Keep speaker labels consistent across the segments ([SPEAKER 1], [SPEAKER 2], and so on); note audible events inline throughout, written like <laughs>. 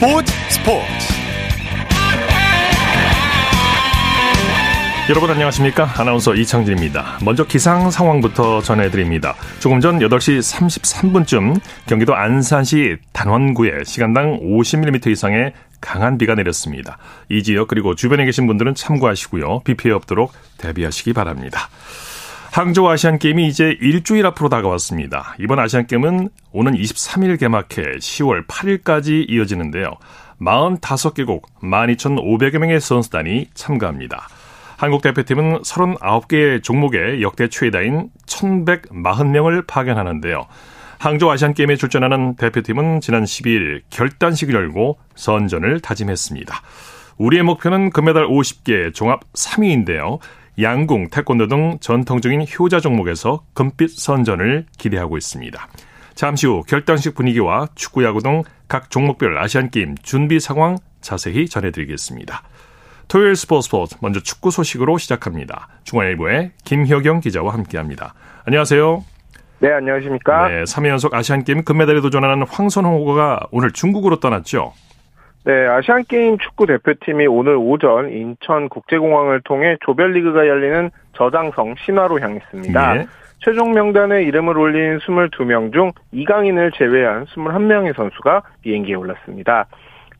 [SPEAKER 1] 스포츠 스포츠. 여러분 안녕하십니까? 아나운서 이창진입니다. 먼저 기상 상황부터 전해드립니다. 조금 전 8시 33분쯤 경기도 안산시 단원구에 시간당 50mm 이상의 강한 비가 내렸습니다. 이 지역 그리고 주변에 계신 분들은 참고하시고요. 비 피해 없도록 대비하시기 바랍니다 항저우 아시안 게임이 이제 일주일 앞으로 다가왔습니다. 이번 아시안 게임은 오는 23일 개막해 10월 8일까지 이어지는데요. 45개국 12,500여 명의 선수단이 참가합니다. 한국 대표팀은 39개 종목의 역대 최다인 1,140명을 파견하는데요. 항저우 아시안 게임에 출전하는 대표팀은 지난 12일 결단식을 열고 선전을 다짐했습니다. 우리의 목표는 금메달 50개 종합 3위인데요. 양궁, 태권도 등 전통적인 효자 종목에서 금빛 선전을 기대하고 있습니다. 잠시 후 결단식 분위기와 축구, 야구 등 각 종목별 아시안게임 준비 상황 자세히 전해드리겠습니다. 토요일 스포츠 스포츠 먼저 축구 소식으로 시작합니다. 중앙일보의 김효경 기자와 함께합니다. 안녕하세요.
[SPEAKER 2] 네, 안녕하십니까. 네,
[SPEAKER 1] 3회 연속 아시안게임 금메달에 도전하는 황선홍호가 오늘 중국으로 떠났죠.
[SPEAKER 2] 네, 아시안게임 축구 대표팀이 오늘 오전 인천국제공항을 통해 조별리그가 열리는 저장성 신화로 향했습니다. 예. 최종 명단에 이름을 올린 22명 중 이강인을 제외한 21명의 선수가 비행기에 올랐습니다.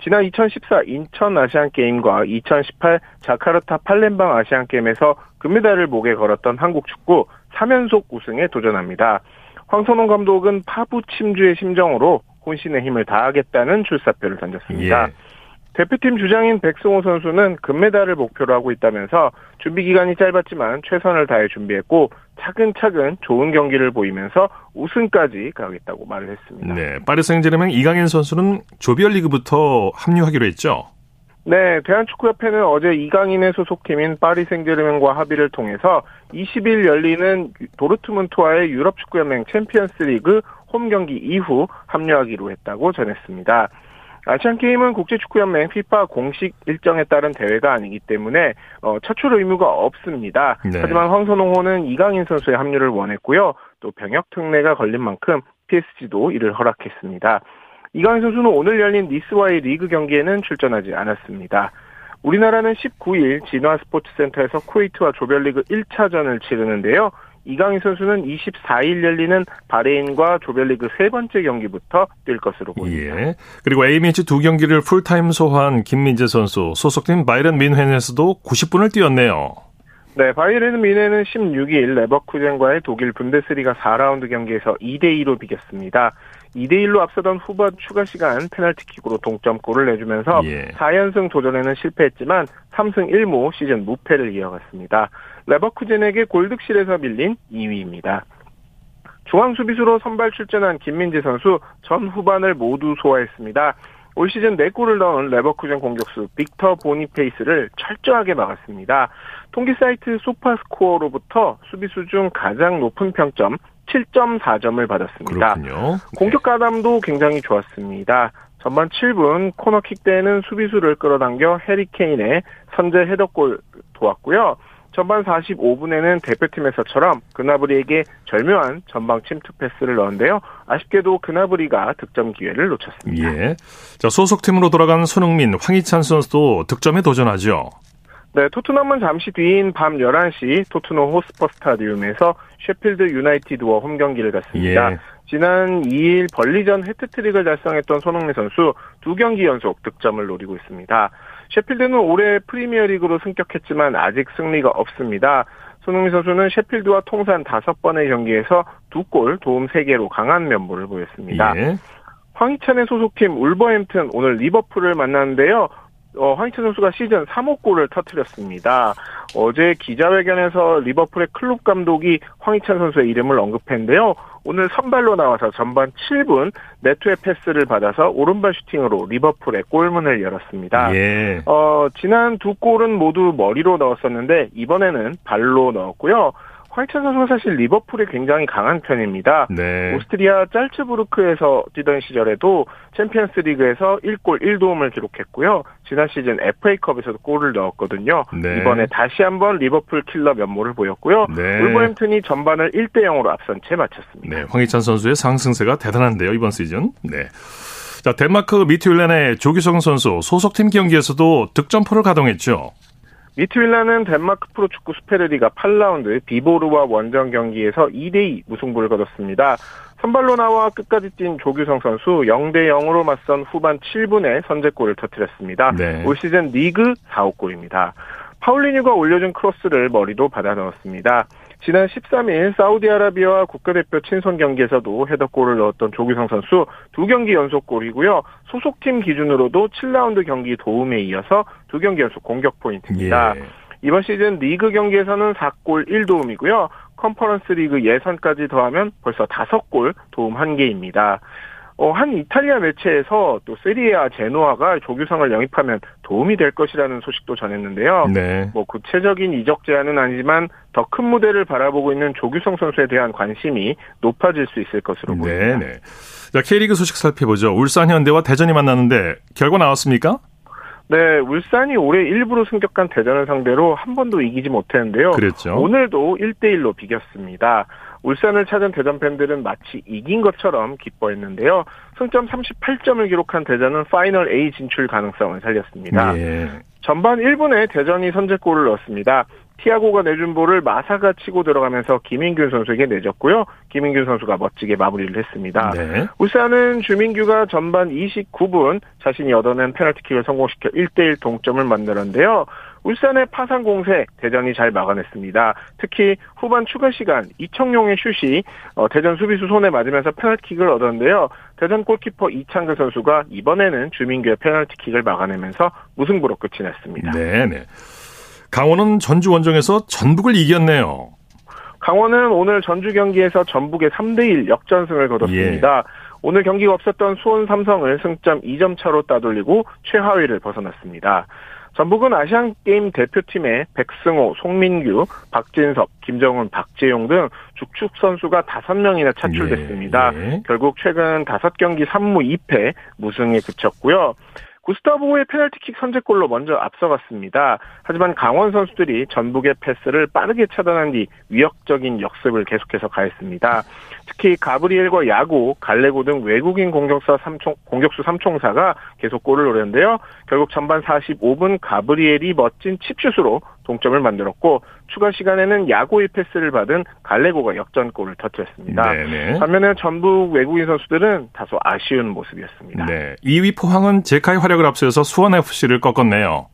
[SPEAKER 2] 지난 2014 인천 아시안게임과 2018 자카르타 팔렘방 아시안게임에서 금메달을 목에 걸었던 한국 축구 3연속 우승에 도전합니다. 황선홍 감독은 파부 침주의 심정으로 혼신의 힘을 다하겠다는 출사표를 던졌습니다. 예. 대표팀 주장인 백승호 선수는 금메달을 목표로 하고 있다면서 준비 기간이 짧았지만 최선을 다해 준비했고 차근차근 좋은 경기를 보이면서 우승까지 가겠다고 말을 했습니다.
[SPEAKER 1] 네, 파리 생제르맹 이강인 선수는 조별리그부터 합류하기로 했죠.
[SPEAKER 2] 네, 대한축구협회는 어제 이강인의 소속팀인 파리 생제르맹과 합의를 통해서 20일 열리는 도르트문트와의 유럽축구연맹 챔피언스리그 홈 경기 이후 합류하기로 했다고 전했습니다. 아시안 게임은 국제축구연맹 FIFA 공식 일정에 따른 대회가 아니기 때문에 어, 차출 의무가 없습니다. 네. 하지만 황선홍호는 이강인 선수의 합류를 원했고요. 또 병역 특례가 걸린 만큼 PSG도 이를 허락했습니다. 이강인 선수는 오늘 열린 니스와의 리그 경기에는 출전하지 않았습니다. 우리나라는 19일 진화 스포츠센터에서 쿠웨이트와 조별리그 1차전을 치르는데요. 이강인 선수는 24일 열리는 바레인과 조별리그 세 번째 경기부터 뛸 것으로 보입니다.
[SPEAKER 1] 예. 그리고 A매치 두 경기를 풀타임 소화한 김민재 선수 소속팀 바이에른 뮌헨에서도 90분을 뛰었네요.
[SPEAKER 2] 네, 바이에른 미네는 16일 레버쿠젠과의 독일 분데스리가 4라운드 경기에서 2대2로 비겼습니다. 2대1로 앞서던 후반 추가 시간 페널티킥으로 동점골을 내주면서 예. 4연승 도전에는 실패했지만 3승 1무 시즌 무패를 이어갔습니다. 레버쿠젠에게 골득실에서 밀린 2위입니다. 중앙 수비수로 선발 출전한 김민재 선수 전 후반을 모두 소화했습니다. 올 시즌 4골을 넣은 레버쿠젠 공격수 빅터 보니페이스를 철저하게 막았습니다. 통계 사이트 소파스코어로부터 수비수 중 가장 높은 평점 7.4점을 받았습니다. 그렇군요. 공격 가담도 굉장히 좋았습니다. 전반 7분 코너킥 때는 수비수를 끌어당겨 해리케인의 선제 헤더골 도왔고요. 전반 45분에는 대표팀에서처럼 그나브리에게 절묘한 전방 침투 패스를 넣었는데요. 아쉽게도 그나브리가 득점 기회를 놓쳤습니다.
[SPEAKER 1] 예. 자, 소속팀으로 돌아간 손흥민, 황희찬 선수도 득점에 도전하죠.
[SPEAKER 2] 네, 토트넘은 잠시 뒤인 밤 11시 토트넘 호스퍼 스타디움에서 셰필드 유나이티드와 홈 경기를 갖습니다. 예. 지난 2일 번리전 해트트릭을 달성했던 손흥민 선수 두 경기 연속 득점을 노리고 있습니다. 셰필드는 올해 프리미어리그로 승격했지만 아직 승리가 없습니다. 손흥민 선수는 셰필드와 통산 5번의 경기에서 두골 도움 3개로 강한 면모를 보였습니다. 예. 황희찬의 소속팀 울버햄튼 오늘 리버풀을 만났는데요. 어, 황희찬 선수가 시즌 3호 골을 터뜨렸습니다. 어제 기자회견에서 리버풀의 클럽 감독이 황희찬 선수의 이름을 언급했는데요. 오늘 선발로 나와서 전반 7분 네트의 패스를 받아서 오른발 슈팅으로 리버풀의 골문을 열었습니다. 예. 어, 지난 두 골은 모두 머리로 넣었었는데 이번에는 발로 넣었고요. 황희찬 선수가 사실 리버풀에 굉장히 강한 편입니다. 네. 오스트리아 짤츠부르크에서 뛰던 시절에도 챔피언스 리그에서 1골 1도움을 기록했고요. 지난 시즌 FA컵에서도 골을 넣었거든요. 네. 이번에 다시 한번 리버풀 킬러 면모를 보였고요. 네. 울버햄튼이 전반을 1대 0으로 앞선 채 마쳤습니다.
[SPEAKER 1] 네, 황희찬 선수의 상승세가 대단한데요, 이번 시즌. 네. 자, 덴마크 미트윌렌의 조규성 선수 소속팀 경기에서도 득점포를 가동했죠.
[SPEAKER 2] 미트윌란은 덴마크 프로축구 수페르리가 8라운드 비보르와 원정 경기에서 2대2 무승부를 거뒀습니다. 선발로 나와 끝까지 뛴 조규성 선수 0대 0으로 맞선 후반 7분에 선제골을 터뜨렸습니다. 네. 올 시즌 리그 4호 골입니다. 파울리뉴가 올려준 크로스를 머리도 받아 넣었습니다. 지난 13일 사우디아라비아와 국가대표 친선 경기에서도 헤더골을 넣었던 조규성 선수 두 경기 연속골이고요. 소속팀 기준으로도 7라운드 경기 도움에 이어서 두 경기 연속 공격 포인트입니다. 예. 이번 시즌 리그 경기에서는 4골 1도움이고요. 컨퍼런스 리그 예선까지 더하면 벌써 5골 도움 1개입니다. 어, 한 이탈리아 매체에서 또 세리에아 제노아가 조규성을 영입하면 도움이 될 것이라는 소식도 전했는데요. 네. 뭐 구체적인 이적 제한은 아니지만 더 큰 무대를 바라보고 있는 조규성 선수에 대한 관심이 높아질 수 있을 것으로 네, 보입니다. 네.
[SPEAKER 1] 자, K리그 소식 살펴보죠. 울산 현대와 대전이 만났는데 결과 나왔습니까?
[SPEAKER 2] 네, 울산이 올해 일부로 승격한 대전을 상대로 한 번도 이기지 못했는데요. 그랬죠. 오늘도 1대1로 비겼습니다. 울산을 찾은 대전 팬들은 마치 이긴 것처럼 기뻐했는데요. 승점 38점을 기록한 대전은 파이널 A 진출 가능성을 살렸습니다. 예. 전반 1분에 대전이 선제골을 넣었습니다. 티아고가 내준 볼을 마사가 치고 들어가면서 김인균 선수에게 내줬고요. 김인균 선수가 멋지게 마무리를 했습니다. 네. 울산은 주민규가 전반 29분 자신이 얻어낸 페널티킥을 성공시켜 1대1 동점을 만들었는데요. 울산의 파상 공세 대전이 잘 막아냈습니다. 특히 후반 추가 시간 이청용의 슛이 어, 대전 수비수 손에 맞으면서 페널티킥을 얻었는데요. 대전 골키퍼 이창규 선수가 이번에는 주민규의 페널티킥을 막아내면서 무승부로 끝이 났습니다.
[SPEAKER 1] 네, 강원은 전주 원정에서 전북을 이겼네요.
[SPEAKER 2] 강원은 오늘 전주 경기에서 전북의 3대1 역전승을 거뒀습니다. 예. 오늘 경기가 없었던 수원 삼성을 승점 2점 차로 따돌리고 최하위를 벗어났습니다. 전북은 아시안게임 대표팀에 백승호, 송민규, 박진섭, 김정훈, 박재용 등 죽축 선수가 5명이나 차출됐습니다. 예, 예. 결국 최근 5경기 3무 2패 무승에 그쳤고요. 구스타보의 페널티킥 선제골로 먼저 앞서갔습니다. 하지만 강원 선수들이 전북의 패스를 빠르게 차단한 뒤 위협적인 역습을 계속해서 가했습니다. 특히 가브리엘과 야구, 갈레고 등 외국인 공격수 3총, 공격수 3총사가 계속 골을 노렸는데요. 결국 전반 45분 가브리엘이 멋진 칩슛으로 동점을 만들었고 추가 시간에는 야고의 패스를 받은 갈레고가 역전골을 터뜨렸습니다. 네네. 반면에 전북 외국인 선수들은 다소 아쉬운 모습이었습니다. 네.
[SPEAKER 1] 2위 포항은 제카의 활약을 앞세워서 수원 FC를 꺾었네요.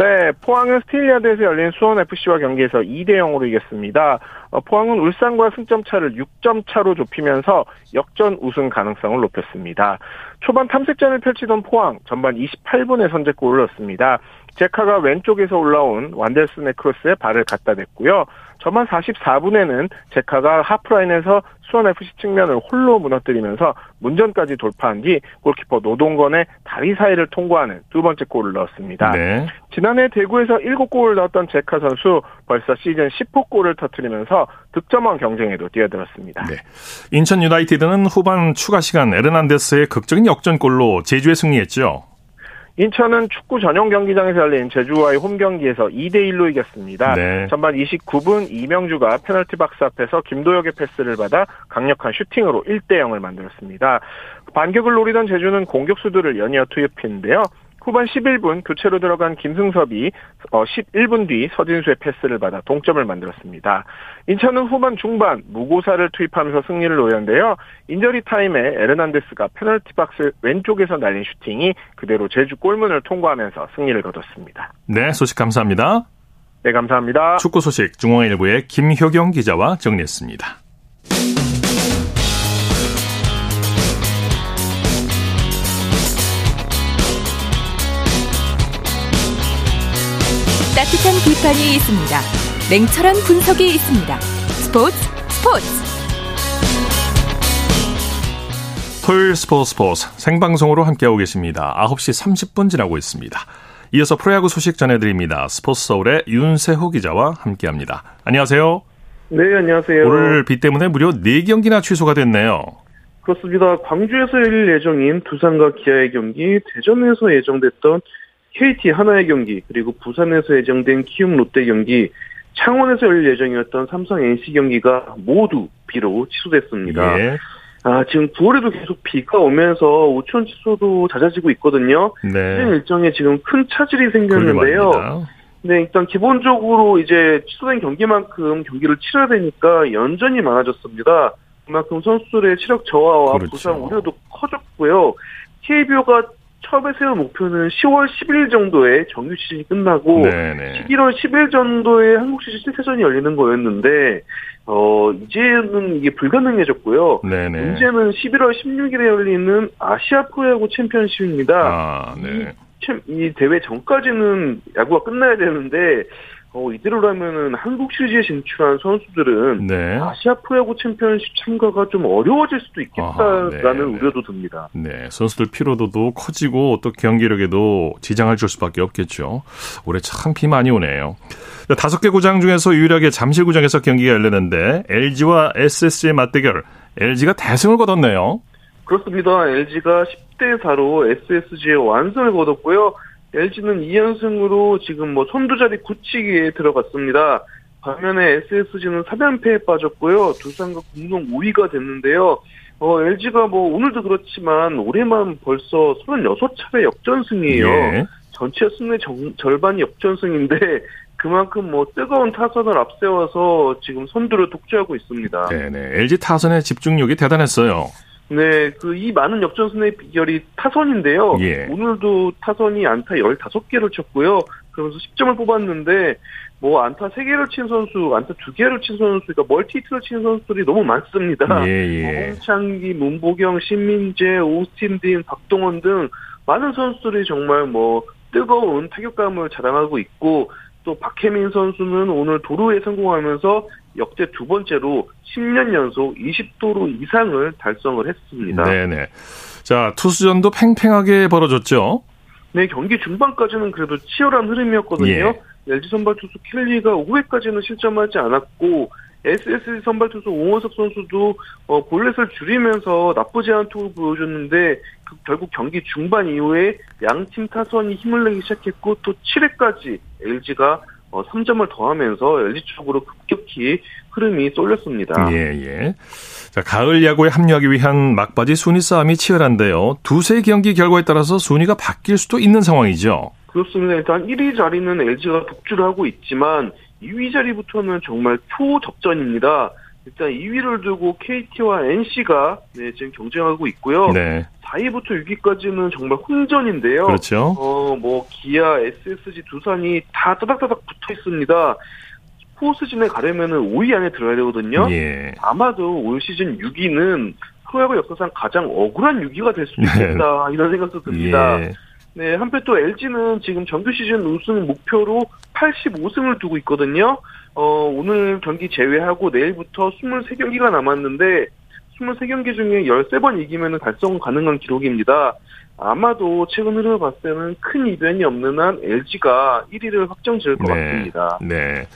[SPEAKER 2] 네, 포항은 스틸야드에서 열린 수원FC와 경기에서 2대 0으로 이겼습니다. 어, 포항은 울산과 승점 차를 6점 차로 좁히면서 역전 우승 가능성을 높였습니다. 초반 탐색전을 펼치던 포항, 전반 28분에 선제골을 넣었습니다. 제카가 왼쪽에서 올라온 완델슨의 크로스에 발을 갖다 댔고요. 전반 44분에는 제카가 하프라인에서 수원FC 측면을 홀로 무너뜨리면서 문전까지 돌파한 뒤 골키퍼 노동건의 다리 사이를 통과하는 두 번째 골을 넣었습니다. 네. 지난해 대구에서 7골을 넣었던 제카 선수 벌써 시즌 10호 골을 터뜨리면서 득점왕 경쟁에도 뛰어들었습니다. 네.
[SPEAKER 1] 인천 유나이티드는 후반 추가 시간 에르난데스의 극적인 역전골로 제주에 승리했죠.
[SPEAKER 2] 인천은 축구 전용 경기장에서 열린 제주와의 홈 경기에서 2대 1로 이겼습니다. 네. 전반 29분 이명주가 페널티 박스 앞에서 김도혁의 패스를 받아 강력한 슈팅으로 1대 0을 만들었습니다. 반격을 노리던 제주는 공격수들을 연이어 투입했는데요. 후반 11분 교체로 들어간 김승섭이 11분 어, 뒤 서진수의 패스를 받아 동점을 만들었습니다. 인천은 후반 중반 무고사를 투입하면서 승리를 노렸는데요. 인저리 타임에 에르난데스가 페널티 박스 왼쪽에서 날린 슈팅이 그대로 제주 골문을 통과하면서 승리를 거뒀습니다.
[SPEAKER 1] 네, 소식 감사합니다.
[SPEAKER 2] 네, 감사합니다.
[SPEAKER 1] 축구 소식 중앙일보의 김효경 기자와 정리했습니다.
[SPEAKER 3] 따뜻한 비판이 있습니다. 냉철한 분석이 있습니다. 스포츠 스포츠
[SPEAKER 1] 토요일 스포츠 스포츠 생방송으로 함께하고 계십니다. 9시 30분 지나고 있습니다. 이어서 프로야구 소식 전해드립니다. 스포츠 서울의 윤세호 기자와 함께합니다. 안녕하세요.
[SPEAKER 4] 네, 안녕하세요.
[SPEAKER 1] 오늘 비 때문에 무려 4경기나 취소가 됐네요.
[SPEAKER 4] 그렇습니다. 광주에서 열릴 예정인 두산과 기아의 경기, 대전에서 예정됐던 KT 하나의 경기 그리고 부산에서 예정된 키움 롯데 경기 창원에서 열릴 예정이었던 삼성 NC 경기가 모두 비로 취소됐습니다. 예. 아, 지금 9월에도 계속 비가 오면서 우천 취소도 잦아지고 있거든요. 네. 일정에 지금 큰 차질이 생겼는데요. 네, 일단 기본적으로 이제 취소된 경기만큼 경기를 치러야 되니까 연전이 많아졌습니다. 그만큼 선수들의 체력 저하와 그렇죠. 부상 우려도 커졌고요. KBO가 처음에 세운 목표는 10월 10일 정도에 정규 시즌이 끝나고 네네. 11월 10일 정도에 한국 시즌 1세전이 열리는 거였는데 어 이제는 이게 불가능해졌고요. 네네. 문제는 11월 16일에 열리는 아시아 프로야구 챔피언십입니다. 아, 네. 이, 이 대회 전까지는 야구가 끝나야 되는데 어, 이대로라면은 한국 시리즈에 진출한 선수들은 네. 아시아 프로야구 챔피언십 참가가 좀 어려워질 수도 있겠다라는 아하, 네, 우려도 듭니다.
[SPEAKER 1] 네, 선수들 피로도도 커지고 또 경기력에도 지장을 줄 수밖에 없겠죠. 올해 참 비 많이 오네요. 다섯 개 구장 중에서 유일하게 잠실 구장에서 경기가 열렸는데 LG와 SSG의 맞대결, LG가 대승을 거뒀네요.
[SPEAKER 4] 그렇습니다. LG가 10대 4로 SSG의 완승을 거뒀고요. LG는 2연승으로 지금 뭐 선두자리 굳히기에 들어갔습니다. 반면에 SSG는 3연패에 빠졌고요. 두산과 공동 5위가 됐는데요. 어, LG가 뭐 오늘도 그렇지만 올해만 벌써 36차례 역전승이에요. 예. 전체 승리 정, 절반이 역전승인데 그만큼 뭐 뜨거운 타선을 앞세워서 지금 선두를 독주하고 있습니다.
[SPEAKER 1] 네네. LG 타선의 집중력이 대단했어요.
[SPEAKER 4] 네, 그 이 많은 역전승의 비결이 타선인데요. 예. 오늘도 타선이 안타 15개를 쳤고요. 그러면서 10점을 뽑았는데 뭐 안타 3개를 친 선수, 안타 2개를 친 선수, 그러니까 멀티히트를 친 선수들이 너무 많습니다. 예, 예. 뭐 홍창기, 문보경, 신민재, 오스틴 딘, 박동원 등 많은 선수들이 정말 뭐 뜨거운 타격감을 자랑하고 있고 또 박혜민 선수는 오늘 도루에 성공하면서 역대 두 번째로 10년 연속 20도루 이상을 달성을 했습니다.
[SPEAKER 1] 네네. 자, 투수전도 팽팽하게 벌어졌죠?
[SPEAKER 4] 네, 경기 중반까지는 그래도 치열한 흐름이었거든요. 예. LG 선발 투수 켈리가 5회까지는 실점하지 않았고 SSG 선발 투수 오원석 선수도 어, 볼넷을 줄이면서 나쁘지 않은 투구를 보여줬는데 그, 결국 경기 중반 이후에 양팀 타선이 힘을 내기 시작했고 또 7회까지 LG가 어, 3점을 더하면서 LG 쪽으로 급격히 흐름이 쏠렸습니다.
[SPEAKER 1] 예, 예. 자, 가을 야구에 합류하기 위한 막바지 순위 싸움이 치열한데요. 두세 경기 결과에 따라서 순위가 바뀔 수도 있는 상황이죠.
[SPEAKER 4] 그렇습니다. 일단 1위 자리는 LG가 독주를 하고 있지만 2위 자리부터는 정말 초접전입니다. 일단 2위를 두고 KT와 NC가 네, 지금 경쟁하고 있고요. 네. 4위부터 6위까지는 정말 혼전인데요.
[SPEAKER 1] 그렇죠.
[SPEAKER 4] 어, 뭐 기아, SSG, 두산이 다 따닥따닥 붙어 있습니다. 포스 진에 가려면은 5위 안에 들어야 되거든요. 예. 아마도 올 시즌 6위는 프로야구 역사상 가장 억울한 6위가 될 수도 네. 있겠다 네. 이런 생각도 듭니다. 예. 네, 한편 또 LG는 지금 정규 시즌 우승 목표로 85승을 두고 있거든요. 어, 오늘 경기 제외하고 내일부터 23경기가 남았는데 23경기 중에 13번 이기면 달성 가능한 기록입니다. 아마도 최근 흐름을 봤을 때는 큰 이변이 없는 한 LG가 1위를 확정 지을 것 네, 같습니다.
[SPEAKER 1] 네.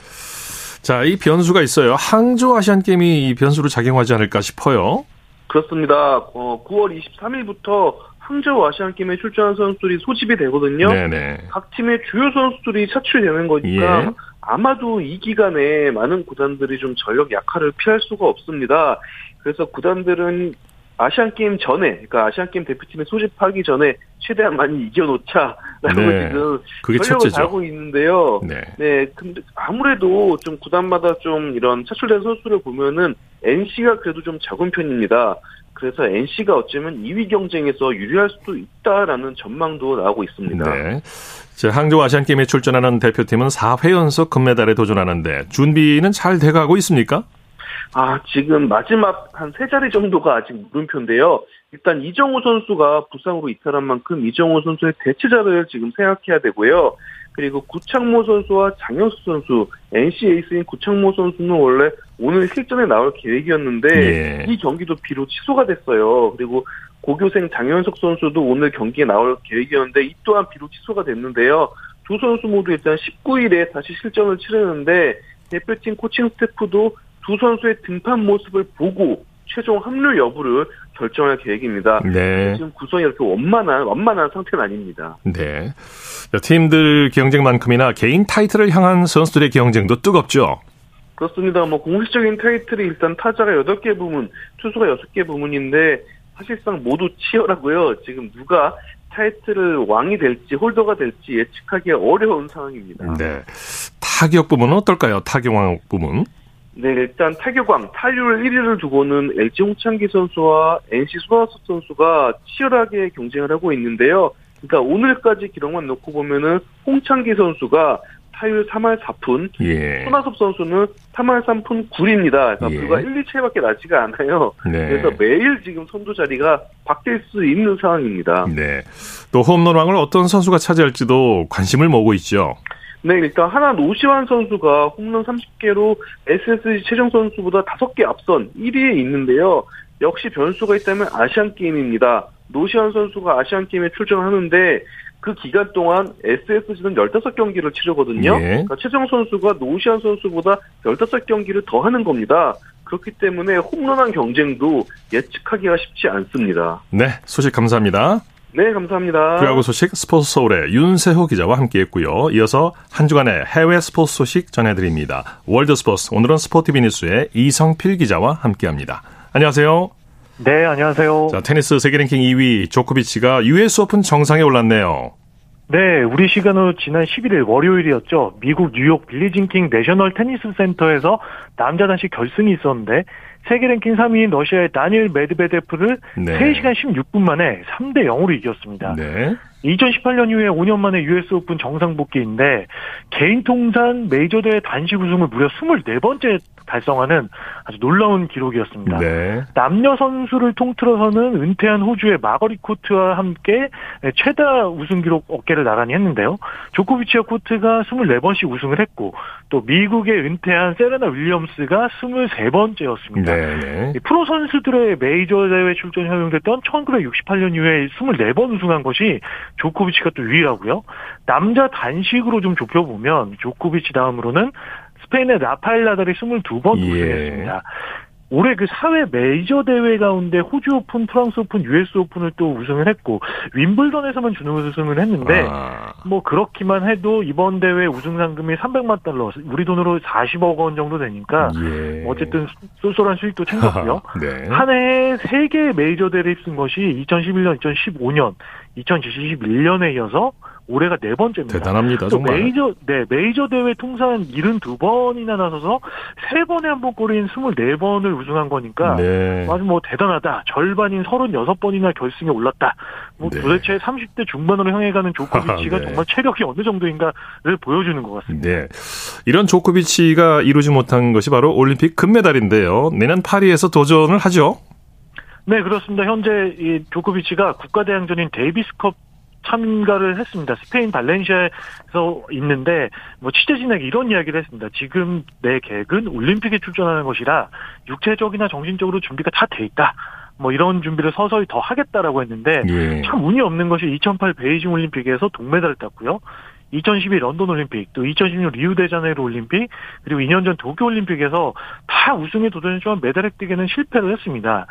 [SPEAKER 1] 자, 이 변수가 있어요. 항저 아시안 게임이 이 변수로 작용하지 않을까 싶어요.
[SPEAKER 4] 그렇습니다. 어, 9월 23일부터 항저우 아시안 게임에 출전한 선수들이 소집이 되거든요. 네네. 각 팀의 주요 선수들이 차출이 되는 거니까 예. 아마도 이 기간에 많은 구단들이 좀 전력 약화를 피할 수가 없습니다. 그래서 구단들은 아시안 게임 전에, 그러니까 아시안 게임 대표팀에 소집하기 전에 최대한 많이 이겨놓자라고 네. 지금 그게 전력을 다하고 있는데요. 네. 네, 근데 아무래도 좀 구단마다 좀 이런 차출된 선수를 보면은 NC가 그래도 좀 작은 편입니다. 그래서 NC가 어쩌면 2위 경쟁에서 유리할 수도 있다라는 전망도 나오고 있습니다. 네.
[SPEAKER 1] 자, 항저우 아시안게임에 출전하는 대표팀은 4회 연속 금메달에 도전하는데 준비는 잘 돼가고 있습니까?
[SPEAKER 4] 아, 지금 마지막 한 세 자리 정도가 아직 물음표인데요. 일단 이정우 선수가 부상으로 이탈한 만큼 이정우 선수의 대체자를 지금 생각해야 되고요. 그리고 구창모 선수와 장현수 선수, NC 에이스인 구창모 선수는 원래 오늘 실전에 나올 계획이었는데 예. 이 경기도 비로 취소가 됐어요. 그리고 고교생 장현석 선수도 오늘 경기에 나올 계획이었는데 이 또한 비로 취소가 됐는데요. 두 선수 모두 일단 19일에 다시 실전을 치르는데 대표팀 코칭 스태프도 두 선수의 등판 모습을 보고 최종 합류 여부를 결정할 계획입니다. 네. 지금 구성이 이렇게 원만한 완만한 상태는 아닙니다.
[SPEAKER 1] 네. 팀들 경쟁만큼이나 개인 타이틀을 향한 선수들의 경쟁도 뜨겁죠.
[SPEAKER 4] 그렇습니다. 뭐 공식적인 타이틀이 일단 타자가 8개 부문, 투수가 6개 부문인데 사실상 모두 치열하고요. 지금 누가 타이틀을 왕이 될지 홀더가 될지 예측하기 어려운 상황입니다.
[SPEAKER 1] 네. 타격 부문은 어떨까요? 타격왕 부문?
[SPEAKER 4] 네, 일단 타격왕 타율 1위를 두고는 LG 홍창기 선수와 NC 손아섭 선수가 치열하게 경쟁을 하고 있는데요. 그러니까 오늘까지 기록만 놓고 보면은 홍창기 선수가 타율 3할 4푼, 예. 손아섭 선수는 3할 3푼 9입니다. 그러니까 예. 불과 1, 2채밖에 나지가 않아요. 네. 그래서 매일 지금 선두 자리가 바뀔 수 있는 상황입니다.
[SPEAKER 1] 네. 또 홈런왕을 어떤 선수가 차지할지도 관심을 모으고 있죠.
[SPEAKER 4] 네, 일단 하나 노시환 선수가 홈런 30개로 SSG 최정 선수보다 5개 앞선 1위에 있는데요. 역시 변수가 있다면 아시안 게임입니다. 노시환 선수가 아시안 게임에 출전하는데 그 기간 동안 SSG는 15경기를 치르거든요. 예. 그러니까 최정 선수가 노시환 선수보다 15경기를 더 하는 겁니다. 그렇기 때문에 홈런왕 경쟁도 예측하기가 쉽지 않습니다.
[SPEAKER 1] 네, 소식 감사합니다.
[SPEAKER 4] 네, 감사합니다.
[SPEAKER 1] 프로야구 소식 스포츠 서울의 윤세호 기자와 함께했고요. 이어서 한 주간의 해외 스포츠 소식 전해드립니다. 월드 스포츠 오늘은 스포티비 뉴스의 이성필 기자와 함께합니다. 안녕하세요.
[SPEAKER 5] 네, 안녕하세요.
[SPEAKER 1] 자, 테니스 세계 랭킹 2위 조코비치가 US 오픈 정상에 올랐네요.
[SPEAKER 5] 네, 우리 시간으로 지난 11일 월요일이었죠. 미국 뉴욕 빌리진킹 내셔널 테니스 센터에서 남자 단식 결승이 있었는데 세계 랭킹 3위인 러시아의 다니엘 메드베데프를 네. 3시간 16분 만에 3대 0으로 이겼습니다. 네. 2018년 이후에 5년 만에 US 오픈 정상 복귀인데 개인 통산 메이저 대회 단식 우승을 무려 24번째 달성하는 아주 놀라운 기록이었습니다. 네. 남녀 선수를 통틀어서는 은퇴한 호주의 마거리 코트와 함께 최다 우승 기록 어깨를 나란히 했는데요. 조코비치와 코트가 24번씩 우승을 했고 또 미국의 은퇴한 세레나 윌리엄스가 23번째였습니다. 네. 프로 선수들의 메이저 대회 출전이 허용됐던 1968년 이후에 24번 우승한 것이 조코비치가 또 유일하고요. 남자 단식으로 좀 좁혀보면 조코비치 다음으로는 스페인의 라파엘 나달이 22번 예. 우승했습니다. 올해 그 사회 메이저 대회 가운데 호주 오픈, 프랑스 오픈, US 오픈을 또 우승을 했고 윈블던에서만 준우 우승을 했는데 아. 뭐 그렇기만 해도 이번 대회 우승 상금이 300만 달러, 우리 돈으로 40억 원 정도 되니까 예. 어쨌든 쏠쏠한 수익도 챙겼고요. <laughs> 네. 한 해에 3개의 메이저 대회를 휩쓴 것이 2011년, 2015년, 2021년에 이어서 올해가 네 번째입니다.
[SPEAKER 1] 대단합니다. 정말.
[SPEAKER 5] 메이저 네 메이저 대회 통산 72번이나 나서서 세 번에 한번 꼴인 24번을 우승한 거니까 네. 아주 뭐 대단하다. 절반인 36번이나 결승에 올랐다. 뭐 네. 도대체 30대 중반으로 향해 가는 조코비치가 <laughs> 네. 정말 체력이 어느 정도인가를 보여주는 것 같습니다. 네.
[SPEAKER 1] 이런 조코비치가 이루지 못한 것이 바로 올림픽 금메달인데요. 내년 파리에서 도전을 하죠.
[SPEAKER 5] 네, 그렇습니다. 현재 이 조코비치가 국가대항전인 데이비스컵 참가를 했습니다. 스페인 발렌시아에서 있는데 뭐 취재진에게 이런 이야기를 했습니다. 지금 내 계획은 올림픽에 출전하는 것이라 육체적이나 정신적으로 준비가 다 돼 있다. 뭐 이런 준비를 서서히 더 하겠다라고 했는데 예. 참 운이 없는 것이 2008 베이징 올림픽에서 동메달을 땄고요. 2012 런던 올림픽, 또 2016 리우데자네이루 올림픽, 그리고 2년 전 도쿄 올림픽에서 다 우승에 도전했지만 메달 획득에는 실패를 했습니다.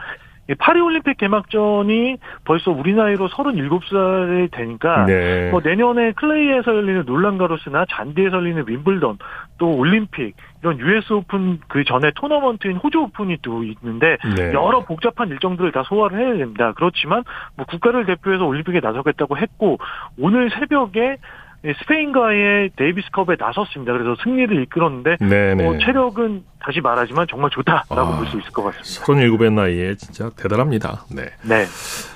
[SPEAKER 5] 파리올림픽 개막전이 벌써 우리 나이로 37살이 되니까 네. 뭐 내년에 클레이에서 열리는 롤랑가로스나 잔디에서 열리는 윈블던 또 올림픽 이런 US 오픈 그 전에 토너먼트인 호주 오픈이 또 있는데 네. 여러 복잡한 일정들을 다 소화를 해야 됩니다. 그렇지만 뭐 국가를 대표해서 올림픽에 나서겠다고 했고 오늘 새벽에 스페인과의 데이비스컵에 나섰습니다. 그래서 승리를 이끌었는데 어, 체력은 다시 말하지만 정말 좋다라고 아, 볼수 있을 것 같습니다.
[SPEAKER 1] 37의 나이에 진짜 대단합니다. 네. 네.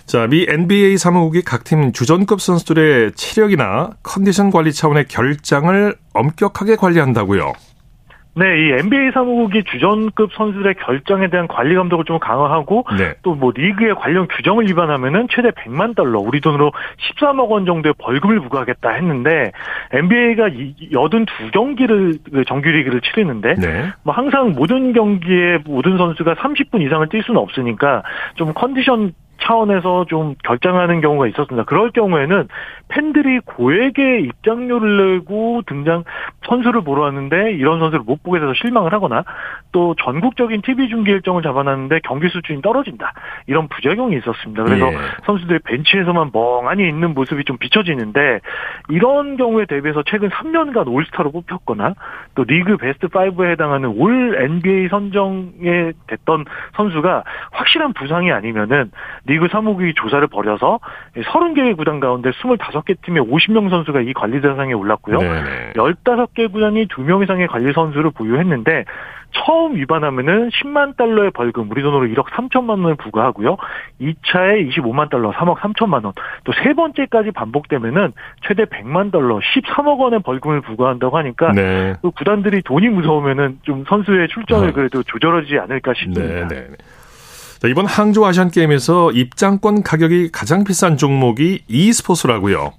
[SPEAKER 1] 자, 미 NBA 사무국이 각 팀 주전급 선수들의 체력이나 컨디션 관리 차원의 결장을 엄격하게 관리한다고요.
[SPEAKER 5] 네, 이 NBA 사무국이 주전급 선수들의 결정에 대한 관리 감독을 좀 강화하고 네. 또뭐 리그의 관련 규정을 위반하면은 최대 100만 달러, 우리 돈으로 13억 원 정도의 벌금을 부과하겠다 했는데 NBA가 82경기를 그 정규 리그를 치르는데 네. 뭐 항상 모든 경기에 모든 선수가 30분 이상을 뛸 수는 없으니까 좀 컨디션 차원에서 좀 결정하는 경우가 있었습니다. 그럴 경우에는 팬들이 고액의 입장료를 내고 등장 선수를 보러 왔는데 이런 선수를 못 보게 돼서 실망을 하거나 또 전국적인 TV 중계 일정을 잡아놨는데 경기 수준이 떨어진다 이런 부작용이 있었습니다. 그래서 예. 선수들이 벤치에서만 멍하니 있는 모습이 좀 비춰지는데 이런 경우에 대비해서 최근 3년간 올스타로 뽑혔거나 또 리그 베스트 5에 해당하는 올 NBA 선정에 됐던 선수가 확실한 부상이 아니면은 리그 사무국이 조사를 벌여서 30개의 구단 가운데 25개 팀의 50명 선수가 이 관리 대상에 올랐고요. 네네. 15개 구단이 2명 이상의 관리 선수를 보유했는데 처음 위반하면은 10만 달러의 벌금, 우리 돈으로 1억 3천만 원을 부과하고요. 2차에 25만 달러, 3억 3천만 원. 또 세 번째까지 반복되면은 최대 100만 달러, 13억 원의 벌금을 부과한다고 하니까 네. 그 구단들이 돈이 무서우면은 좀 선수의 출전을 어. 그래도 조절하지 않을까 싶습니다. 네, 네.
[SPEAKER 1] 자, 이번 항저우 아시안 게임에서 입장권 가격이 가장 비싼 종목이 e스포츠라고요.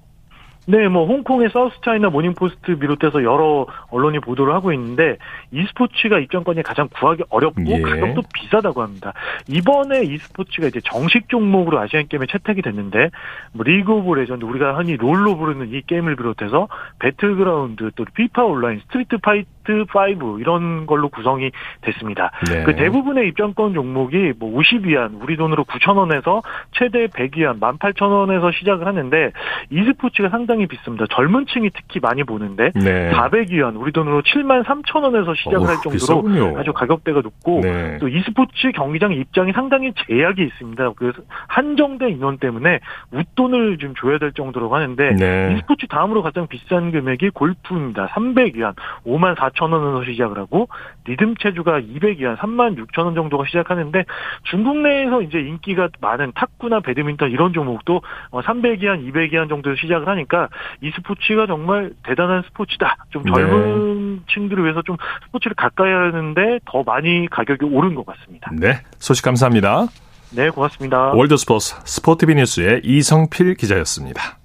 [SPEAKER 5] 네, 뭐 홍콩의 사우스차이나 모닝포스트 비롯해서 여러 언론이 보도를 하고 있는데 e스포츠가 입장권이 가장 구하기 어렵고 예. 가격도 비싸다고 합니다. 이번에 e스포츠가 이제 정식 종목으로 아시안 게임에 채택이 됐는데 뭐 리그 오브 레전드 우리가 흔히 롤로 부르는 이 게임을 비롯해서 배틀그라운드 또 피파 온라인 스트리트 파이터 5 이런 걸로 구성이 됐습니다. 네. 그 대부분의 입장권 종목이 뭐 50위안 우리 돈으로 9,000원에서 최대 100위안 18,000원에서 시작을 하는데 e스포츠가 상당히 비쌉니다. 젊은 층이 특히 많이 보는데 네. 400위안 우리 돈으로 7만 3천원에서 시작을 오, 할 정도로 비싸군요. 아주 가격대가 높고 네. 또 e스포츠 경기장 입장이 상당히 제약이 있습니다. 그래서 한정된 인원 때문에 웃돈을 좀 줘야 될 정도로 하는데 네. e스포츠 다음으로 가장 비싼 금액이 골프입니다. 300위안 5만 4천 원에서 시작을 하고 리듬 체주가 200위안 3만 6천 원 정도가 시작하는데 중국 내에서 이제 인기가 많은 탁구나 배드민턴 이런 종목도 300위안 200위안 정도에서 시작을 하니까 이 스포츠가 정말 대단한 스포츠다. 좀 네. 젊은 네. 층들을 위해서 좀 스포츠를 가까이 하는데 더 많이 가격이 오른 것 같습니다.
[SPEAKER 1] 네, 소식 감사합니다.
[SPEAKER 5] 네, 고맙습니다.
[SPEAKER 1] 월드스포츠 스포티비 뉴스의 이성필 기자였습니다.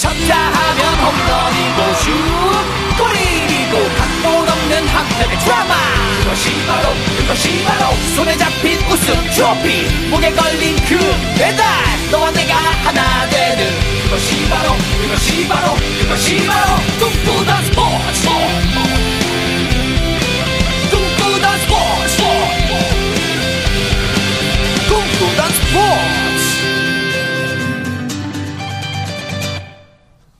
[SPEAKER 1] 쳤다 하면 홈런이고 슛 한편의 드라마. 그것이 바로 그것이 바로 손에 잡힌 우승 트로피. 목에 걸린 그 배달 너와 내가 하나 되는. 그것이 바로 그것이 바로 그것이 바로 꿈꾸던 스포츠. 꿈꾸던 스포츠. 꿈꾸던 스포츠.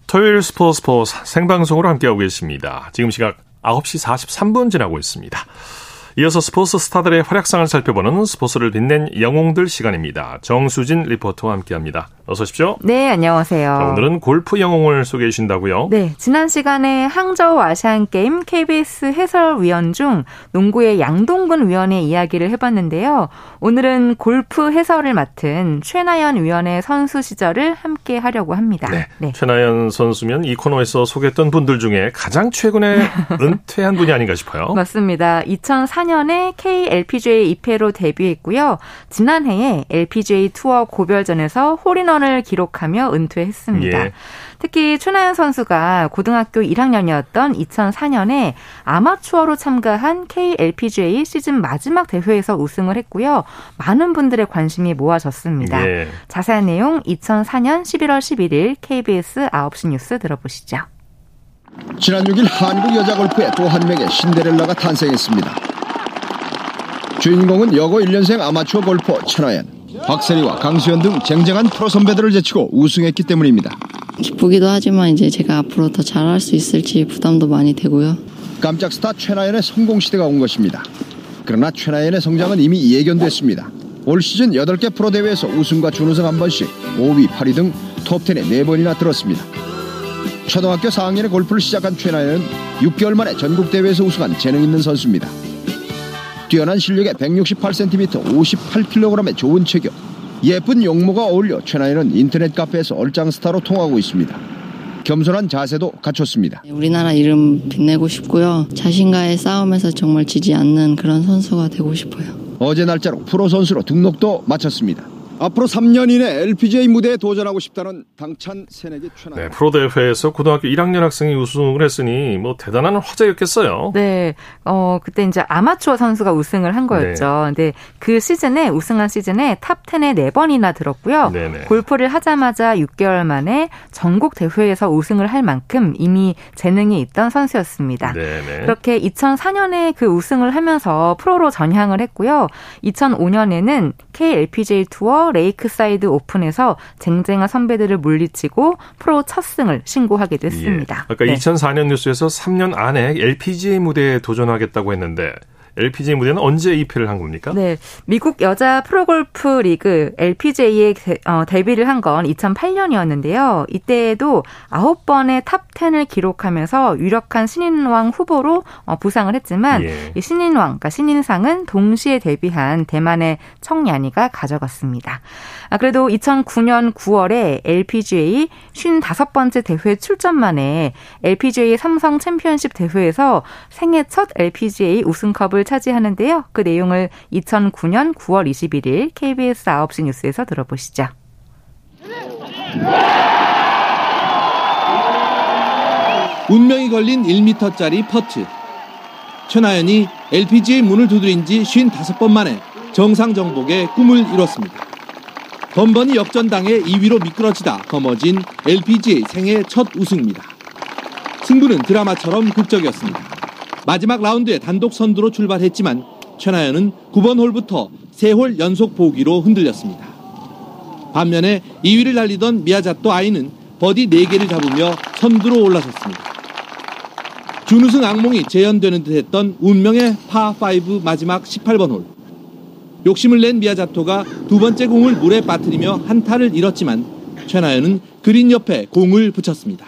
[SPEAKER 1] 토요일 스포츠 스포츠 생방송으로 함께하고 계십니다. 지금 시각 9시 43분 지나고 있습니다. 이어서 스포츠 스타들의 활약상을 살펴보는 스포츠를 빛낸 영웅들 시간입니다. 정수진 리포터와 함께합니다. 어서 오십시오.
[SPEAKER 6] 네, 안녕하세요.
[SPEAKER 1] 자, 오늘은 골프 영웅을 소개해 주신다고요?
[SPEAKER 6] 네, 지난 시간에 항저우 아시안게임 KBS 해설위원 중 농구의 양동근 위원의 이야기를 해봤는데요. 오늘은 골프 해설을 맡은 최나연 위원의 선수 시절을 함께 하려고 합니다.
[SPEAKER 1] 네, 네. 최나연 선수면 이 코너에서 소개했던 분들 중에 가장 최근에 <laughs> 은퇴한 분이 아닌가 싶어요.
[SPEAKER 6] 맞습니다. 2004 년에 KLPGA 2패로 데뷔했고요. 지난해에 LPGA 투어 고별전에서 홀인원 홈런을 기록하며 은퇴했습니다. 예. 특히 최나연 선수가 고등학교 1학년이었던 2004년에 아마추어로 참가한 KLPGA 시즌 마지막 대회에서 우승을 했고요. 많은 분들의 관심이 모아졌습니다. 예. 자세한 내용 2004년 11월 11일 KBS 9시 뉴스 들어보시죠.
[SPEAKER 7] 지난 6일 한국 여자 골프에 또 한 명의 신데렐라가 탄생했습니다. 주인공은 여고 1년생 아마추어 골퍼 천하연. 박세리와 강수현 등 쟁쟁한 프로 선배들을 제치고 우승했기 때문입니다.
[SPEAKER 8] 기쁘기도 하지만 이제 제가 앞으로 더 잘할 수 있을지 부담도 많이 되고요.
[SPEAKER 7] 깜짝 스타 최나연의 성공 시대가 온 것입니다. 그러나 최나연의 성장은 이미 예견됐습니다. 올 시즌 8개 프로 대회에서 우승과 준우승 한 번씩 5위, 8위 등 톱10에 4번이나 들었습니다. 초등학교 4학년에 골프를 시작한 최나연은 6개월 만에 전국 대회에서 우승한 재능 있는 선수입니다. 뛰어난 실력에 168cm, 58kg의 좋은 체격, 예쁜 용모가 어울려 최나연은 인터넷 카페에서 얼짱 스타로 통하고 있습니다. 겸손한 자세도 갖췄습니다.
[SPEAKER 8] 우리나라 이름 빛내고 싶고요. 자신과의 싸움에서 정말 지지 않는 그런 선수가 되고 싶어요.
[SPEAKER 7] 어제 날짜로 프로 선수로 등록도 마쳤습니다. 앞으로 3년 이내 LPGA 무대에 도전하고 싶다는 당찬 새내기 최나.
[SPEAKER 1] 네, 프로 대회에서 고등학교 1학년 학생이 우승을 했으니 뭐 대단한 화제였겠어요.
[SPEAKER 6] 네, 어 그때 이제 아마추어 선수가 우승을 한 거였죠. 네. 근데 그 시즌에 우승한 시즌에 탑 10에 4번이나 들었고요. 네네. 골프를 하자마자 6개월 만에 전국 대회에서 우승을 할 만큼 이미 재능이 있던 선수였습니다. 네네. 그렇게 2004년에 그 우승을 하면서 프로로 전향을 했고요. 2005년에는 KLPGA 투어 레이크사이드 오픈에서 쟁쟁한 선배들을 물리치고 프로 첫 승을 신고하기도 했습니다. 예.
[SPEAKER 1] 아까 네. 2004년 뉴스에서 3년 안에 LPGA 무대에 도전하겠다고 했는데 LPGA 무대는 언제 입회를 한 겁니까?
[SPEAKER 6] 네. 미국 여자 프로골프 리그 LPGA에 어, 데뷔를 한 건 2008년이었는데요. 이때에도 9번의 탑 10을 기록하면서 유력한 신인왕 후보로 어, 부상을 했지만 예. 이 신인왕, 그러니까 신인상은 동시에 데뷔한 대만의 청야니가 가져갔습니다. 아, 그래도 2009년 9월에 LPGA 55번째 대회 출전 만에 LPGA 삼성 챔피언십 대회에서 생애 첫 LPGA 우승컵을 차지하는데요. 그 내용을 2009년 9월 21일 KBS 9시 뉴스에서 들어보시죠.
[SPEAKER 9] 운명이 걸린 1m짜리 퍼트. 최나연이 LPGA 문을 두드린 지 55번 만에 정상 정복의 꿈을 이뤘습니다. 번번이 역전당해 2위로 미끄러지다 거머쥔 LPGA 생애 첫 우승입니다. 승부는 드라마처럼 극적이었습니다. 마지막 라운드에 단독 선두로 출발했지만 최나연은 9번 홀부터 3홀 연속 보기로 흔들렸습니다. 반면에 2위를 달리던 미야자토 아이는 버디 4개를 잡으며 선두로 올라섰습니다. 준우승 악몽이 재현되는 듯 했던 운명의 파5 마지막 18번 홀. 욕심을 낸 미야자토가 두 번째 공을 물에 빠뜨리며 한타를 잃었지만 최나연은 그린 옆에 공을 붙였습니다.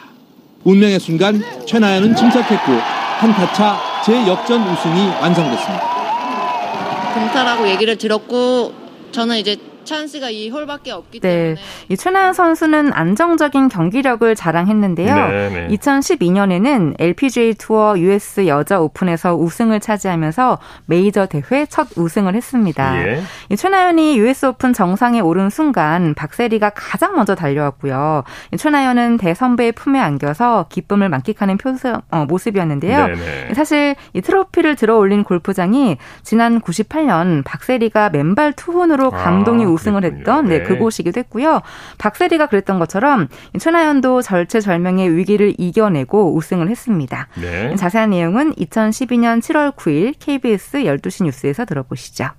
[SPEAKER 9] 운명의 순간 최나연은 침착했고 한타차 재역전 우승이 완성됐습니다.
[SPEAKER 10] 동타라고 얘기를 들었고 저는 이제 찬스가 이 홀밖에 없기 네. 때문에
[SPEAKER 6] 이 최나연 선수는 안정적인 경기력을 자랑했는데요. 네 네. 2012년에는 LPGA 투어 US 여자 오픈에서 우승을 차지하면서 메이저 대회 첫 우승을 했습니다. 예. 이 최나연이 US 오픈 정상에 오른 순간 박세리가 가장 먼저 달려왔고요. 최나연은 대선배의 품에 안겨서 기쁨을 만끽하는 표수, 어, 모습이었는데요. 네네. 사실 이 트로피를 들어 올린 골프장이 지난 98년 박세리가 맨발 투혼으로 감동이 아. 우승을 했던 네, 네, 그곳이기도 했고요. 박세리가 그랬던 것처럼 최나연도 절체절명의 위기를 이겨내고 우승을 했습니다. 네. 자세한 내용은 2012년 7월 9일 KBS 12시 뉴스에서 들어보시죠.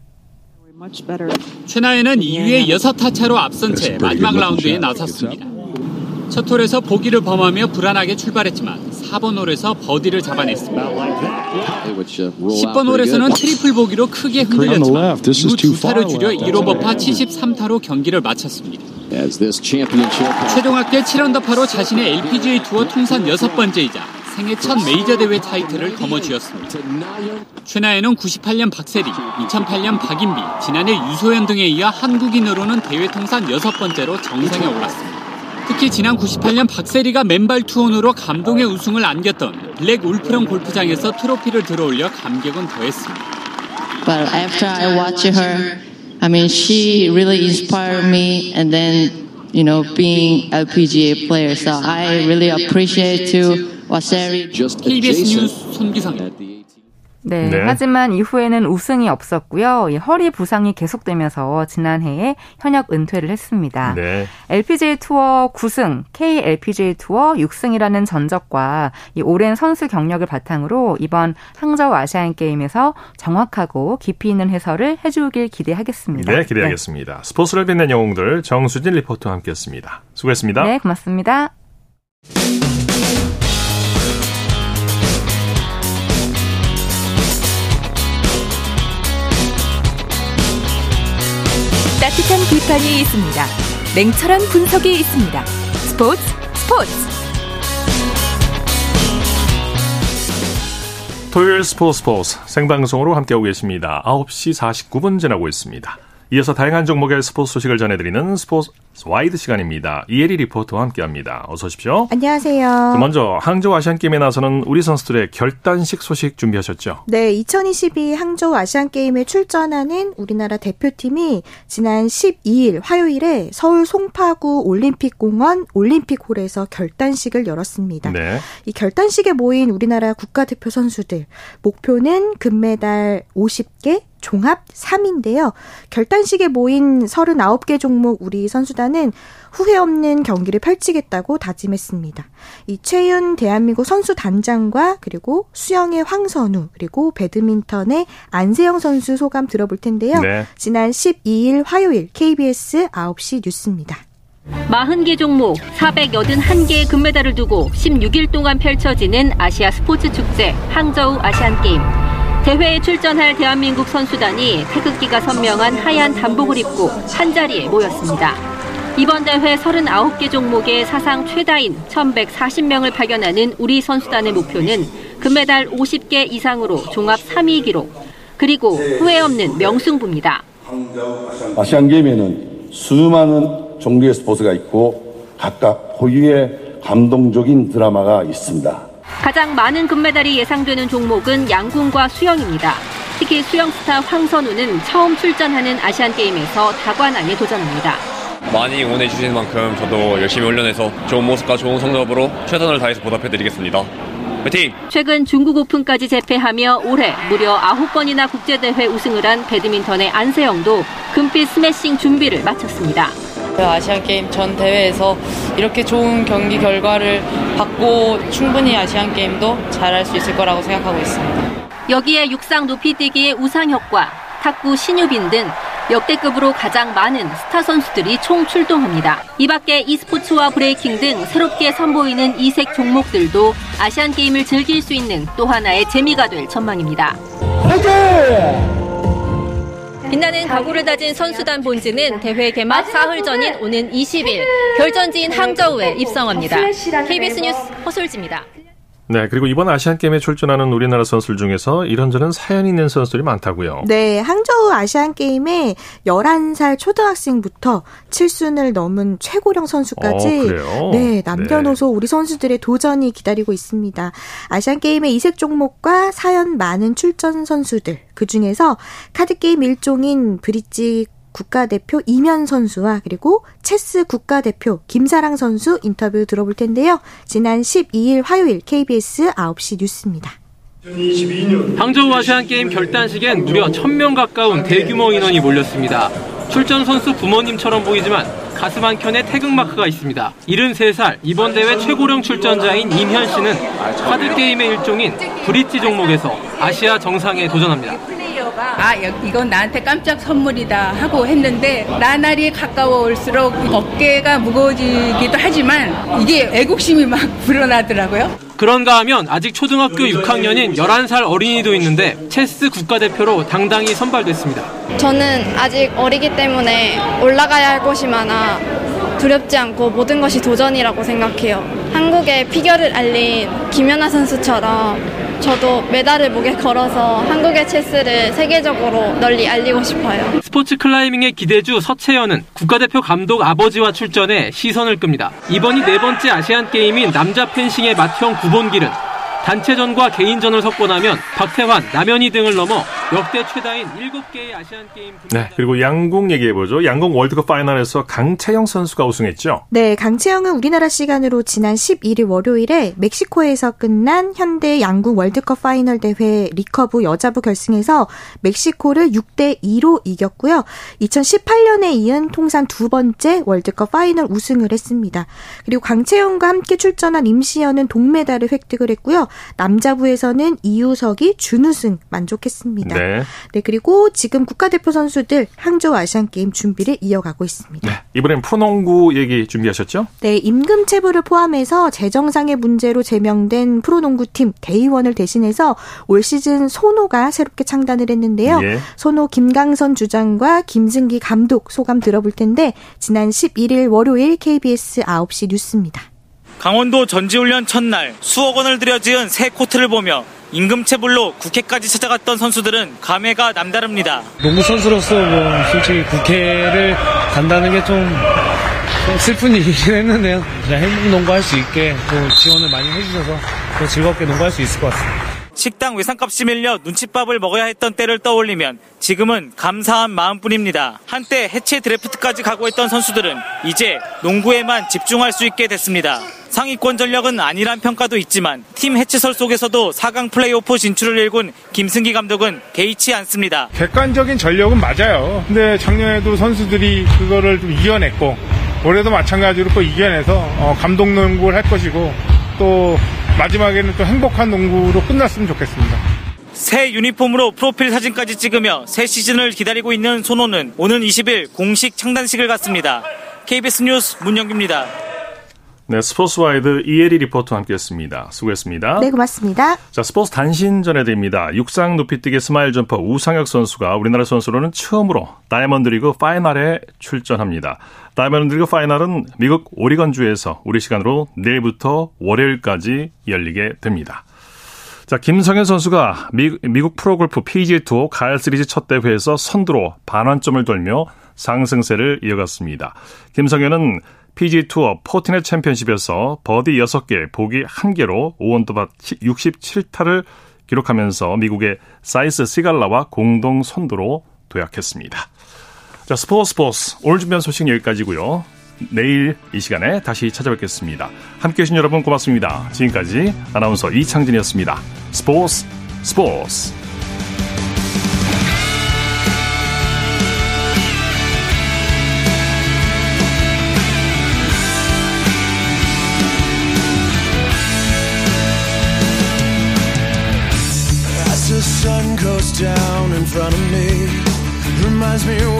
[SPEAKER 11] 최나연은 2위에 6타차로 앞선 채 마지막 라운드에 나섰습니다. 첫 홀에서 보기를 범하며 불안하게 출발했지만 4번 홀에서 버디를 잡아냈습니다. 10번 홀에서는 트리플 보기로 크게 흔들렸지만 이후 두 타를 줄여 1오버파 73타로 경기를 마쳤습니다. 최종 합계 7언더파로 자신의 LPGA 투어 통산 여섯 번째이자 생애 첫 메이저 대회 타이틀을 거머쥐었습니다. 최나연은 98년 박세리, 2008년 박인비, 지난해 유소연 등에 이어 한국인으로는 대회 통산 여섯 번째로 정상에 올랐습니다. 특히 지난 98년 박세리가 맨발 투혼으로 감동의 우승을 안겼던 블랙 울프런 골프장에서 트로피를 들어올려 감격은 더했습니다.
[SPEAKER 10] But after I watch her, I mean, she really inspired me, and then, you know, being LPGA player, so I really appreciate to Waseri.
[SPEAKER 11] KBS 뉴스 손기상.
[SPEAKER 6] 네, 네, 하지만 이후에는 우승이 없었고요. 허리 부상이 계속되면서 지난해에 현역 은퇴를 했습니다. 네. LPGA 투어 9승, KLPGA 투어 6승이라는 전적과 이 오랜 선수 경력을 바탕으로 이번 항저우 아시안 게임에서 정확하고 깊이 있는 해설을 해주길 기대하겠습니다.
[SPEAKER 1] 네, 기대하겠습니다. 네. 스포츠를 빛낸 영웅들 정수진 리포터와 함께했습니다. 수고했습니다.
[SPEAKER 6] 네, 고맙습니다.
[SPEAKER 3] 비판이 있습니다. 냉철한 분석이 있습니다. 스포츠 스포츠.
[SPEAKER 1] 토요일 스포츠 스포츠 생방송으로 함께하고 계십니다. 9시 49분 지나고 있습니다. 이어서 다양한 종목의 스포츠 소식을 전해드리는 스포츠 와이드 시간입니다. 이혜리 리포터와 함께합니다. 어서 오십시오.
[SPEAKER 12] 안녕하세요.
[SPEAKER 1] 먼저 항저우 아시안게임에 나서는 우리 선수들의 결단식 소식 준비하셨죠?
[SPEAKER 12] 네, 2022 항저우 아시안게임에 출전하는 우리나라 대표팀이 지난 12일 화요일에 서울 송파구 올림픽공원 올림픽홀에서 결단식을 열었습니다. 네. 이 결단식에 모인 우리나라 국가대표 선수들 목표는 금메달 50개, 종합 3인데요. 결단식에 모인 39개 종목 우리 선수단은 후회 없는 경기를 펼치겠다고 다짐했습니다. 이 최윤 대한민국 선수 단장과 그리고 수영의 황선우 그리고 배드민턴의 안세영 선수 소감 들어볼 텐데요. 네. 지난 12일 화요일 KBS 9시 뉴스입니다.
[SPEAKER 13] 40개 종목 481개의 금메달을 두고 16일 동안 펼쳐지는 아시아 스포츠 축제 항저우 아시안게임. 대회에 출전할 대한민국 선수단이 태극기가 선명한 하얀 단복을 입고 한자리에 모였습니다. 이번 대회 39개 종목의 사상 최다인 1140명을 발견하는 우리 선수단의 목표는 금메달 50개 이상으로 종합 3위 기록, 그리고 후회 없는 명승부입니다.
[SPEAKER 14] 아시안 게임에는 수많은 종류의 스포츠가 있고 각각 고유의 감동적인 드라마가 있습니다.
[SPEAKER 13] 가장 많은 금메달이 예상되는 종목은 양궁과 수영입니다. 특히 수영 스타 황선우는 처음 출전하는 아시안 게임에서 다관왕에 도전합니다.
[SPEAKER 15] 많이 응원해 주시는 만큼 저도 열심히 훈련해서 좋은 모습과 좋은 성적으로 최선을 다해서 보답해 드리겠습니다. 화이팅!
[SPEAKER 13] 최근 중국 오픈까지 재패하며 올해 무려 9번이나 국제대회 우승을 한 배드민턴의 안세영도 금빛 스매싱 준비를 마쳤습니다.
[SPEAKER 16] 아시안 게임 전 대회에서 이렇게 좋은 경기 결과를 받고 충분히 아시안 게임도 잘할 수 있을 거라고 생각하고 있습니다.
[SPEAKER 13] 여기에 육상 높이뛰기의 우상혁과 탁구 신유빈 등 역대급으로 가장 많은 스타 선수들이 총 출동합니다. 이 밖에 e스포츠와 브레이킹 등 새롭게 선보이는 이색 종목들도 아시안 게임을 즐길 수 있는 또 하나의 재미가 될 전망입니다. 화이팅! 빛나는 각오를 다진 선수단 본즈는 대회 개막 사흘 전인 오는 20일 결전지인 항저우에 입성합니다. KBS 뉴스 허솔지입니다.
[SPEAKER 1] 네, 그리고 이번 아시안 게임에 출전하는 우리나라 선수들 중에서 이런저런 사연이 있는 선수들이 많다고요.
[SPEAKER 12] 네, 항저우 아시안 게임에 11살 초등학생부터 7순을 넘은 최고령 선수까지 어, 네, 남녀노소 네. 우리 선수들의 도전이 기다리고 있습니다. 아시안 게임의 이색 종목과 사연 많은 출전 선수들 그중에서 카드 게임 일종인 브릿지 국가대표 이면 선수와 그리고 체스 국가대표 김사랑 선수 인터뷰 들어볼 텐데요. 지난 12일 화요일 KBS 9시 뉴스입니다.
[SPEAKER 17] 항저우 아시안게임 결단식엔 무려 1000명 가까운 대규모 인원이 몰렸습니다. 출전 선수 부모님처럼 보이지만 가슴 한켠에 태극마크가 있습니다. 73살 이번 대회 최고령 출전자인 임현 씨는 카드게임의 일종인 브릿지 종목에서 아시아 정상에 도전합니다.
[SPEAKER 18] 아 이건 나한테 깜짝 선물이다 하고 했는데 나날이 가까워 올수록 어깨가 무거워지기도 하지만 이게 애국심이 막 <laughs> 불어나더라고요.
[SPEAKER 17] 그런가 하면 아직 초등학교 6학년인 11살 어린이도 있는데 체스 국가대표로 당당히 선발됐습니다.
[SPEAKER 19] 저는 아직 어리기 때문에 올라가야 할 곳이 많아 두렵지 않고 모든 것이 도전이라고 생각해요. 한국의 피겨를 알린 김연아 선수처럼 저도 메달을 목에 걸어서 한국의 체스를 세계적으로 널리 알리고 싶어요.
[SPEAKER 17] 스포츠 클라이밍의 기대주 서채현은 국가대표 감독 아버지와 출전해 시선을 끕니다. 이번이 네 번째 아시안 게임인 남자 펜싱의 맏형 구본길은 단체전과 개인전을 석권하면 박태환, 남현희 등을 넘어 역대 최다인 7개의 아시안 게임
[SPEAKER 1] 네, 그리고 양궁 얘기해 보죠. 양궁 월드컵 파이널에서 강채영 선수가 우승했죠.
[SPEAKER 12] 네, 강채영은 우리나라 시간으로 지난 11일 월요일에 멕시코에서 끝난 현대 양궁 월드컵 파이널 대회 리커브 여자부 결승에서 멕시코를 6대 2로 이겼고요. 2018년에 이은 통산 두 번째 월드컵 파이널 우승을 했습니다. 그리고 강채영과 함께 출전한 임시현은 동메달을 획득을 했고요. 남자부에서는 이우석이 준우승 만족했습니다. 네. 네, 그리고 지금 국가대표 선수들 항저우 아시안 게임 준비를 이어가고 있습니다. 네,
[SPEAKER 1] 이번엔 프로농구 얘기 준비하셨죠?
[SPEAKER 12] 네, 임금 체불을 포함해서 재정상의 문제로 제명된 프로농구 팀 대의원을 대신해서 올 시즌 소노가 새롭게 창단을 했는데요. 예. 소노 김강선 주장과 김승기 감독 소감 들어볼 텐데 지난 11일 월요일 KBS 9시 뉴스입니다.
[SPEAKER 20] 강원도 전지훈련 첫날 수억 원을 들여 지은 새 코트를 보며 임금체불로 국회까지 찾아갔던 선수들은 감회가 남다릅니다.
[SPEAKER 21] 농구 선수로서 뭐 솔직히 국회를 간다는 게 좀 슬픈 <laughs> 일이긴 했는데요. 그냥 행복 농구할 수 있게 또 지원을 많이 해주셔서 더 즐겁게 농구할 수 있을 것 같습니다.
[SPEAKER 20] 식당 외상값이 밀려 눈칫밥을 먹어야 했던 때를 떠올리면 지금은 감사한 마음뿐입니다. 한때 해체 드래프트까지 각오했던 선수들은 이제 농구에만 집중할 수 있게 됐습니다. 상위권 전력은 아니란 평가도 있지만 팀 해체설 속에서도 4강 플레이오프 진출을 일군 김승기 감독은 개의치 않습니다.
[SPEAKER 22] 객관적인 전력은 맞아요. 근데 작년에도 선수들이 그거를 좀 이겨냈고 올해도 마찬가지로 또 이겨내서 어, 감독 농구를 할 것이고 또 마지막에는 또 행복한 농구로 끝났으면 좋겠습니다.
[SPEAKER 20] 새 유니폼으로 프로필 사진까지 찍으며 새 시즌을 기다리고 있는 소노는 오는 20일 공식 창단식을 갖습니다. KBS 뉴스 문영기입니다.
[SPEAKER 1] 네, 스포츠와이드 이혜리 리포터와 함께했습니다. 수고했습니다.
[SPEAKER 12] 네, 고맙습니다.
[SPEAKER 1] 자, 스포츠 단신 전해드립니다. 육상 높이뛰기 스마일 점퍼 우상혁 선수가 우리나라 선수로는 처음으로 다이아몬드 리그 파이널에 출전합니다. 다이아몬드 리그 파이널은 미국 오리건주에서 우리 시간으로 내일부터 월요일까지 열리게 됩니다. 자, 김성현 선수가 미, 미국 프로골프 PGA 투어 가을 시리즈 첫 대회에서 선두로 반환점을 돌며 상승세를 이어갔습니다. 김성현은 PGA 투어 포티넷 챔피언십에서 버디 6개, 보기 1개로 5언더파 67타를 기록하면서 미국의 사히스 시갈라와 공동 선두로 도약했습니다. 자, 스포츠 스포츠. 오늘 준비한 소식 여기까지고요. 내일 이 시간에 다시 찾아뵙겠습니다. 함께 해주신 여러분 고맙습니다. 지금까지 아나운서 이창진이었습니다. 스포츠 스포츠. down in front of me Reminds me